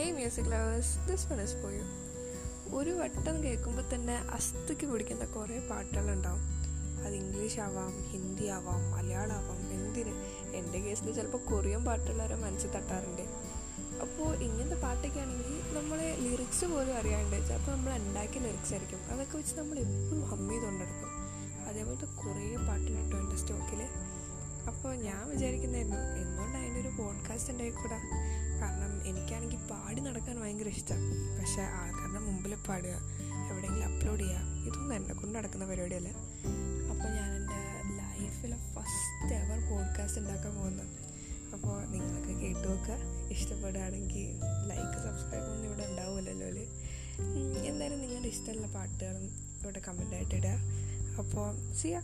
Hey music lovers this one is പോയു ഒരു വട്ടം കേൾക്കുമ്പോൾ തന്നെ അസ്ഥിക്ക് പിടിക്കുന്ന കുറേ പാട്ടുകളുണ്ടാവും. അത് ഇംഗ്ലീഷ് ആവാം ഹിന്ദി ആവാം മലയാളം ആവാം എന്തിന്? എന്റെ കേസിൽ ചിലപ്പോൾ കൊറിയൻ പാട്ടുള്ളവരെ മനസ്സിൽ തട്ടാറുണ്ട്. അപ്പോൾ ഇങ്ങനത്തെ പാട്ടൊക്കെ ആണെങ്കിൽ നമ്മളെ ലിറിക്സ് പോലും അറിയാണ്ട് ചിലപ്പോൾ നമ്മൾ ഉണ്ടാക്കിയ ലിറിക്സ് ആയിരിക്കും. അതൊക്കെ വെച്ച് നമ്മൾ എപ്പോഴും ഹം ചെയ്തുകൊണ്ടെടുക്കും അതേപോലത്തെ കുറേ പാട്ടിലിട്ടോ എന്റെ സ്റ്റോക്കിൽ അപ്പോൾ ഞാൻ വിചാരിക്കുന്നതായിരുന്നു എന്തുകൊണ്ട് അതിന്റെ ഒരു പോഡ്കാസ്റ്റ് ഉണ്ടായിക്കൂടാ? ഭയങ്കര ഇഷ്ടമാണ് പക്ഷേ ആൾക്കാരുടെ മുമ്പിൽ പാടുക എവിടെയെങ്കിലും അപ്ലോഡ് ചെയ്യുക ഇതൊന്നും എന്നെ കൊണ്ട് നടക്കുന്ന പരിപാടിയല്ല. അപ്പോൾ ഞാൻ എന്റെ ലൈഫിലെ ഫസ്റ്റ് എവർ പോഡ്കാസ്റ്റ് ഉണ്ടാക്കാൻ പോകുന്നത് അപ്പോൾ നിങ്ങൾക്ക് കേട്ട് നോക്കുക. ഇഷ്ടപ്പെടുകയാണെങ്കിൽ ലൈക്ക് സബ്സ്ക്രൈബ് ഒന്നും ഇവിടെ ഉണ്ടാവുമല്ലോ അല്ലേ എന്തായാലും നിങ്ങളുടെ ഇഷ്ടമുള്ള പാട്ടുകളും ഇവിടെ കമന്റായിട്ട് ഇടുക. അപ്പോൾ സിയാ